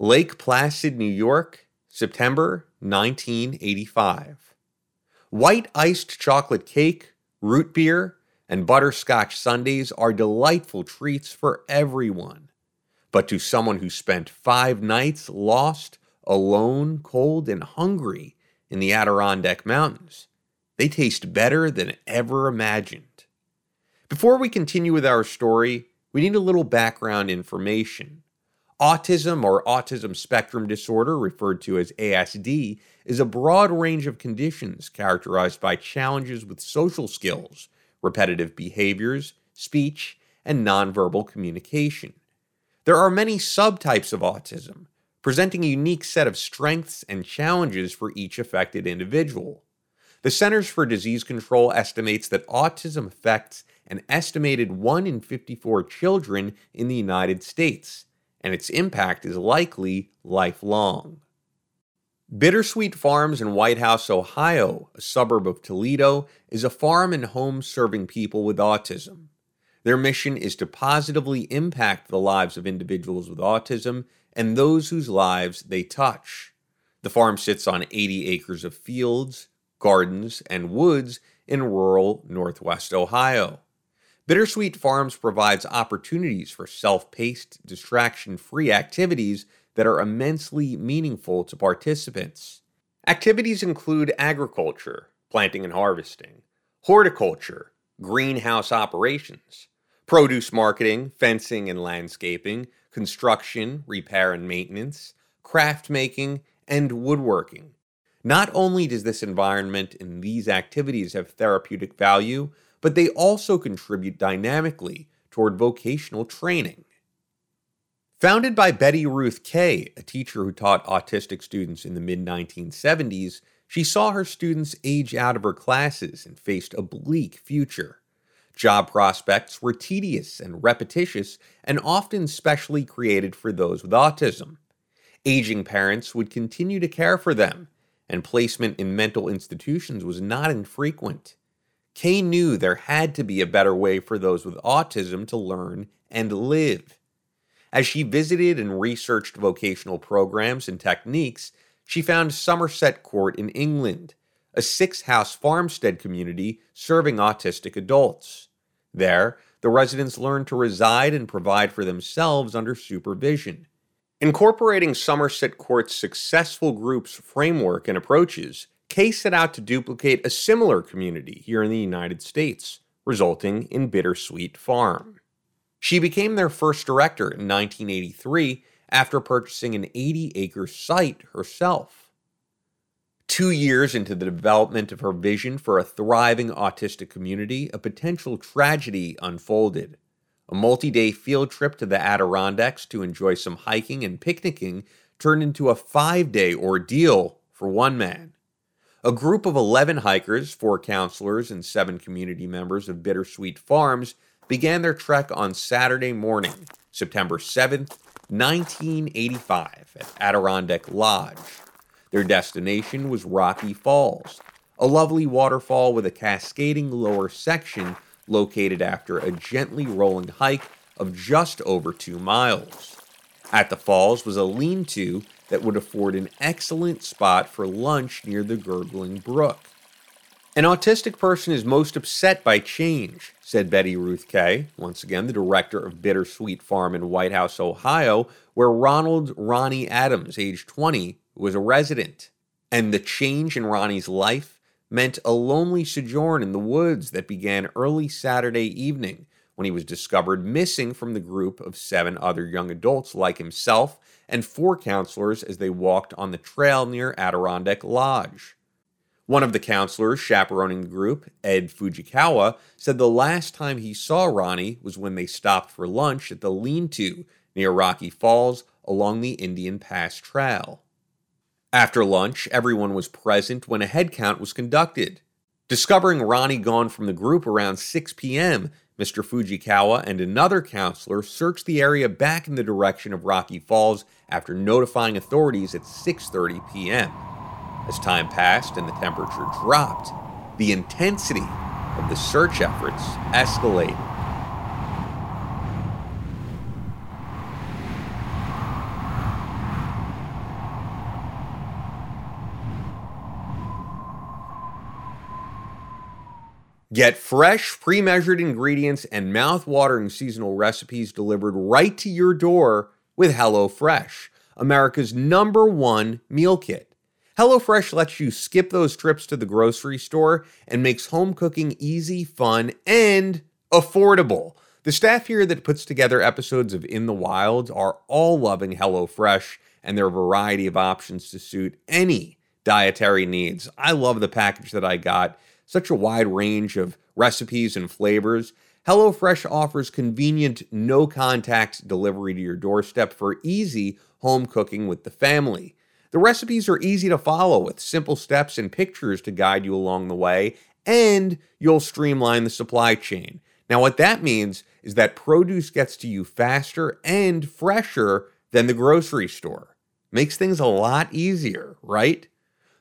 Lake Placid, New York, September 1985. White iced chocolate cake, root beer, and butterscotch sundaes are delightful treats for everyone. But to someone who spent five nights lost, alone, cold, and hungry in the Adirondack Mountains, they taste better than ever imagined. Before we continue with our story, we need a little background information. Autism or autism spectrum disorder, referred to as ASD, is a broad range of conditions characterized by challenges with social skills, repetitive behaviors, speech, and nonverbal communication. There are many subtypes of autism, presenting a unique set of strengths and challenges for each affected individual. The Centers for Disease Control estimates that autism affects an estimated 1 in 54 children in the United States, and its impact is likely lifelong. Bittersweet Farms in Whitehouse, Ohio, a suburb of Toledo, is a farm and home serving people with autism. Their mission is to positively impact the lives of individuals with autism and those whose lives they touch. The farm sits on 80 acres of fields, gardens, and woods in rural northwest Ohio. Bittersweet Farms provides opportunities for self paced, distraction free activities that are immensely meaningful to participants. Activities include agriculture, planting and harvesting, horticulture, greenhouse operations, produce marketing, fencing and landscaping, construction, repair and maintenance, craft making, and woodworking. Not only does this environment and these activities have therapeutic value, but they also contribute dynamically toward vocational training. Founded by Betty Ruth Kay, a teacher who taught autistic students in the mid 1970s, she saw her students age out of her classes and faced a bleak future. Job prospects were tedious and repetitious and often specially created for those with autism. Aging parents would continue to care for them, and placement in mental institutions was not infrequent. Kay knew there had to be a better way for those with autism to learn and live. As she visited and researched vocational programs and techniques, she found Somerset Court in England, a six house farmstead community serving autistic adults. There, the residents learned to reside and provide for themselves under supervision. Incorporating Somerset Court's successful group's framework and approaches, Kay set out to duplicate a similar community here in the United States, resulting in Bittersweet Farm. She became their first director in 1983 after purchasing an 80 acre site herself. Two years into the development of her vision for a thriving autistic community, a potential tragedy unfolded. A multi day field trip to the Adirondacks to enjoy some hiking and picnicking turned into a five day ordeal for one man. A group of 11 hikers, four counselors, and seven community members of Bittersweet Farms began their trek on Saturday morning, September 7th, 1985, at Adirondak Loj. Their destination was Rocky Falls, a lovely waterfall with a cascading lower section located after a gently rolling hike of just over two miles. At the falls was a lean to that would afford an excellent spot for lunch near the gurgling brook. An autistic person is most upset by change, said Betty Ruth Kay, once again the director of Bittersweet Farm in Whitehouse, Ohio, where Ronald Ronnie Adams, age 20, was a resident. And the change in Ronnie's life meant a lonely sojourn in the woods that began early Saturday evening when he was discovered missing from the group of seven other young adults like himself and four counselors as they walked on the trail near Adirondak Loj. One of the counselors chaperoning the group, Ed Fujikawa, said the last time he saw Ronnie was when they stopped for lunch at the lean to near Rocky Falls along the Indian Pass Trail. After lunch, everyone was present when a head count was conducted. Discovering Ronnie gone from the group around 6 p.m., Mr. Fujikawa and another counselor searched the area back in the direction of Rocky Falls after notifying authorities at 6:30 p.m. As time passed and the temperature dropped, the intensity of the search efforts escalated. Get fresh, pre measured ingredients and mouth-watering seasonal recipes delivered right to your door with HelloFresh, America's number one meal kit. HelloFresh lets you skip those trips to the grocery store and makes home cooking easy, fun, and affordable. The staff here that puts together episodes of In the Wild are all loving HelloFresh and their variety of options to suit any dietary needs. I love the package that I got such a wide range of recipes and flavors. HelloFresh offers convenient, no contact delivery to your doorstep for easy home cooking with the family. The recipes are easy to follow with simple steps and pictures to guide you along the way, and you'll streamline the supply chain. Now, what that means is that produce gets to you faster and fresher than the grocery store. Makes things a lot easier, right?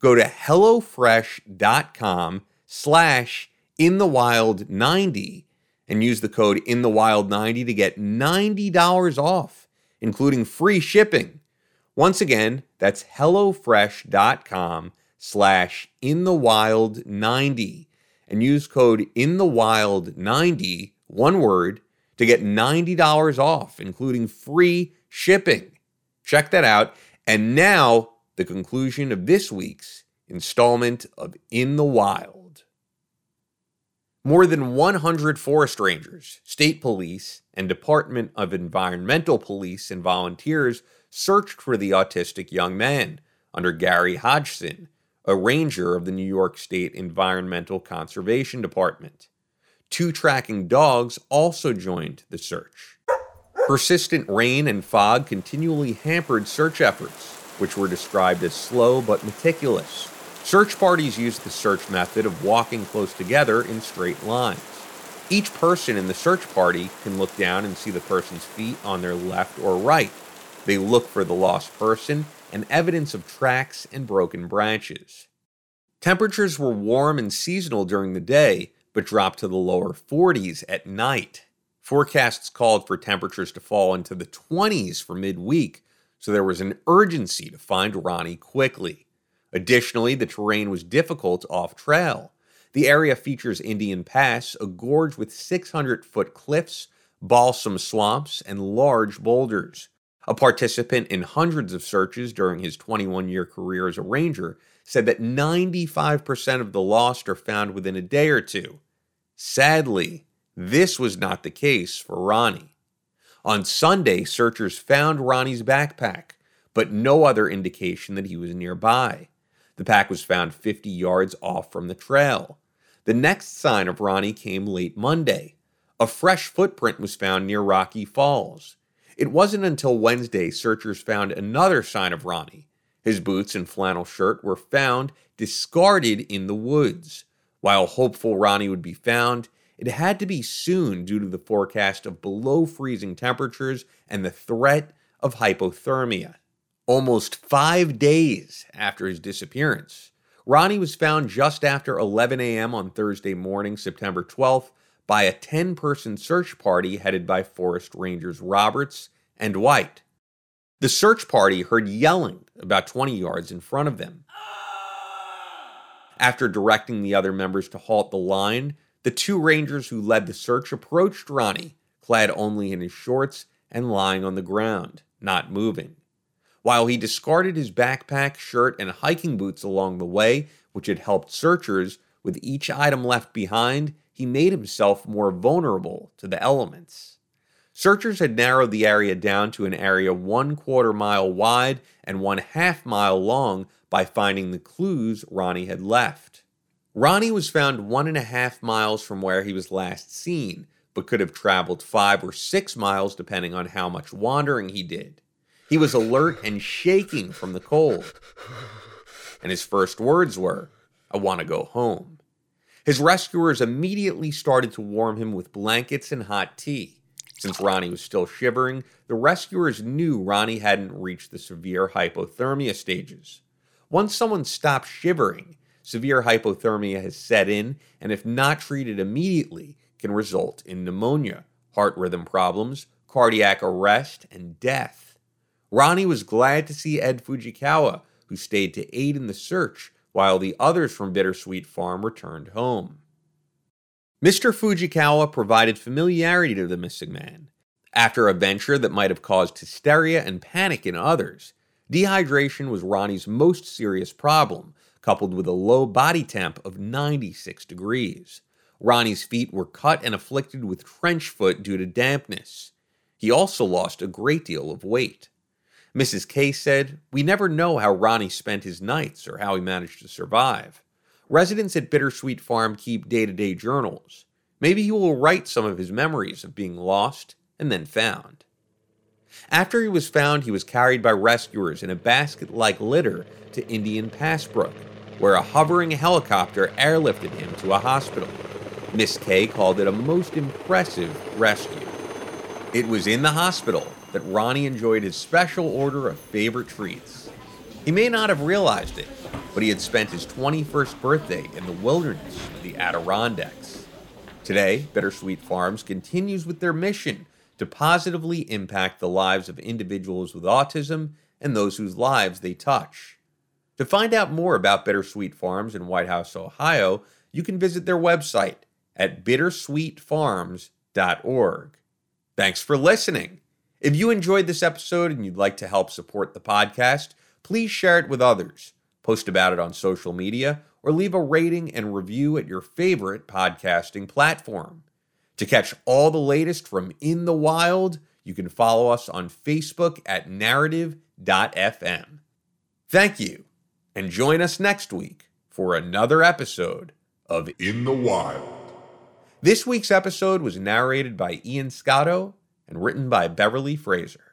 Go to HelloFresh.com slash in the wild 90 and use the code in the wild 90 to get $90 off including free shipping. Once again that's hellofresh.com slash in the wild 90 and use code in the wild 90 one word to get $90 off including free shipping. Check that out. And now the conclusion of this week's installment of in the wild more than 100 forest rangers, state police, and Department of Environmental Police and volunteers searched for the autistic young man under Gary Hodgson, a ranger of the New York State Environmental Conservation Department. Two tracking dogs also joined the search. Persistent rain and fog continually hampered search efforts, which were described as slow but meticulous. Search parties use the search method of walking close together in straight lines. Each person in the search party can look down and see the person's feet on their left or right. They look for the lost person and evidence of tracks and broken branches. Temperatures were warm and seasonal during the day, but dropped to the lower 40s at night. Forecasts called for temperatures to fall into the 20s for midweek, so there was an urgency to find Ronnie quickly. Additionally, the terrain was difficult off trail. The area features Indian Pass, a gorge with 600 foot cliffs, balsam swamps, and large boulders. A participant in hundreds of searches during his 21 year career as a ranger said that 95% of the lost are found within a day or two. Sadly, this was not the case for Ronnie. On Sunday, searchers found Ronnie's backpack, but no other indication that he was nearby. The pack was found 50 yards off from the trail. The next sign of Ronnie came late Monday. A fresh footprint was found near Rocky Falls. It wasn't until Wednesday searchers found another sign of Ronnie. His boots and flannel shirt were found discarded in the woods. While hopeful Ronnie would be found, it had to be soon due to the forecast of below freezing temperatures and the threat of hypothermia almost five days after his disappearance. Ronnie was found just after 11 a.m. on Thursday morning, September 12th, by a 10 person search party headed by Forest Rangers Roberts and White. The search party heard yelling about 20 yards in front of them. After directing the other members to halt the line, the two Rangers who led the search approached Ronnie, clad only in his shorts and lying on the ground, not moving. While he discarded his backpack, shirt, and hiking boots along the way, which had helped searchers, with each item left behind, he made himself more vulnerable to the elements. Searchers had narrowed the area down to an area one quarter mile wide and one half mile long by finding the clues Ronnie had left. Ronnie was found one and a half miles from where he was last seen, but could have traveled five or six miles depending on how much wandering he did. He was alert and shaking from the cold. And his first words were, I want to go home. His rescuers immediately started to warm him with blankets and hot tea. Since Ronnie was still shivering, the rescuers knew Ronnie hadn't reached the severe hypothermia stages. Once someone stops shivering, severe hypothermia has set in, and if not treated immediately, can result in pneumonia, heart rhythm problems, cardiac arrest, and death. Ronnie was glad to see Ed Fujikawa, who stayed to aid in the search while the others from Bittersweet Farm returned home. Mr. Fujikawa provided familiarity to the missing man. After a venture that might have caused hysteria and panic in others, dehydration was Ronnie's most serious problem, coupled with a low body temp of 96 degrees. Ronnie's feet were cut and afflicted with trench foot due to dampness. He also lost a great deal of weight. Mrs. Kay said, We never know how Ronnie spent his nights or how he managed to survive. Residents at Bittersweet Farm keep day to day journals. Maybe he will write some of his memories of being lost and then found. After he was found, he was carried by rescuers in a basket like litter to Indian Pass Brook, where a hovering helicopter airlifted him to a hospital. Miss Kay called it a most impressive rescue. It was in the hospital that Ronnie enjoyed his special order of favorite treats. He may not have realized it, but he had spent his 21st birthday in the wilderness of the Adirondacks. Today, Bittersweet Farms continues with their mission to positively impact the lives of individuals with autism and those whose lives they touch. To find out more about Bittersweet Farms in Whitehouse, Ohio, you can visit their website at bittersweetfarms.org. Thanks for listening. If you enjoyed this episode and you'd like to help support the podcast, please share it with others, post about it on social media, or leave a rating and review at your favorite podcasting platform. To catch all the latest from In the Wild, you can follow us on Facebook at narrative.fm. Thank you, and join us next week for another episode of In the Wild. This week's episode was narrated by Ian Scotto and written by Beverly Fraser.